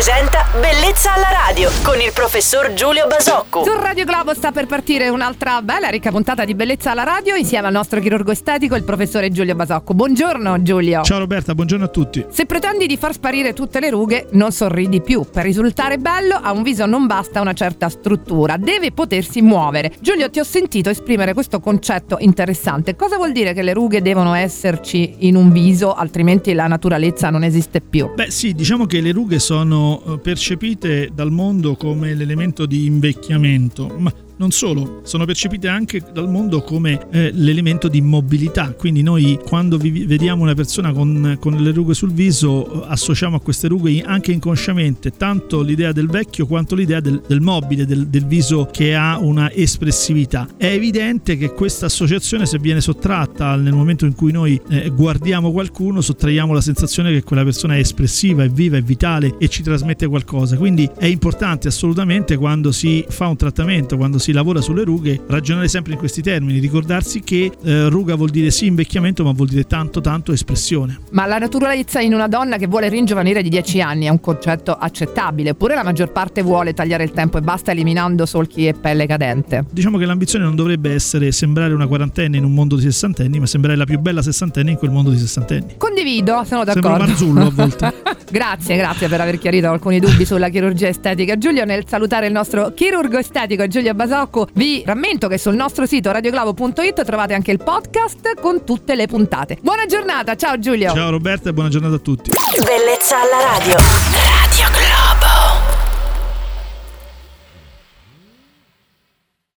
presenta Bellezza alla radio con il professor Giulio Basocco. Su Radio Globo sta per partire un'altra bella ricca puntata di Bellezza alla radio insieme al nostro chirurgo estetico, il professore Giulio Basocco. Buongiorno Giulio. Ciao Roberta, buongiorno a tutti. Se pretendi di far sparire tutte le rughe, non sorridi più. Per risultare bello, a un viso non basta una certa struttura, deve potersi muovere. Giulio, ti ho sentito esprimere questo concetto interessante. Cosa vuol dire che le rughe devono esserci in un viso, altrimenti la naturalezza non esiste più? Beh sì, diciamo che le rughe sono eh, percepite dal mondo come l'elemento di invecchiamento, ma non solo, sono percepite anche dal mondo come eh, l'elemento di mobilità, quindi noi quando vediamo una persona con, con, le rughe sul viso associamo a queste rughe anche inconsciamente tanto l'idea del vecchio quanto l'idea del, del mobile, del, del, viso che ha una espressività. È evidente che questa associazione se viene sottratta nel momento in cui noi eh, guardiamo qualcuno, sottraiamo la sensazione che quella persona è espressiva, è viva, è vitale e ci trasmette qualcosa. Quindi è importante assolutamente quando si fa un trattamento, quando si si lavora sulle rughe, ragionare sempre in questi termini, ricordarsi che eh, ruga vuol dire sì invecchiamento, ma vuol dire tanto tanto espressione. Ma la naturalezza in una donna che vuole ringiovanire di 10 anni è un concetto accettabile, oppure la maggior parte vuole tagliare il tempo e basta eliminando solchi e pelle cadente? Diciamo che l'ambizione non dovrebbe essere sembrare una quarantenne in un mondo di sessantenni, ma sembrare la più bella sessantenne in quel mondo di sessantenni. Condivido, sono d'accordo. Sembra Marzullo a volte. grazie, grazie per aver chiarito alcuni dubbi sulla chirurgia estetica. Giulio, nel salutare il nostro chirurgo estetico Giulio Basò Rocco. Vi rammento che sul nostro sito radioglavo.it trovate anche il podcast con tutte le puntate. Buona giornata, ciao Giulio. Ciao Roberta e buona giornata a tutti. Bellezza alla radio.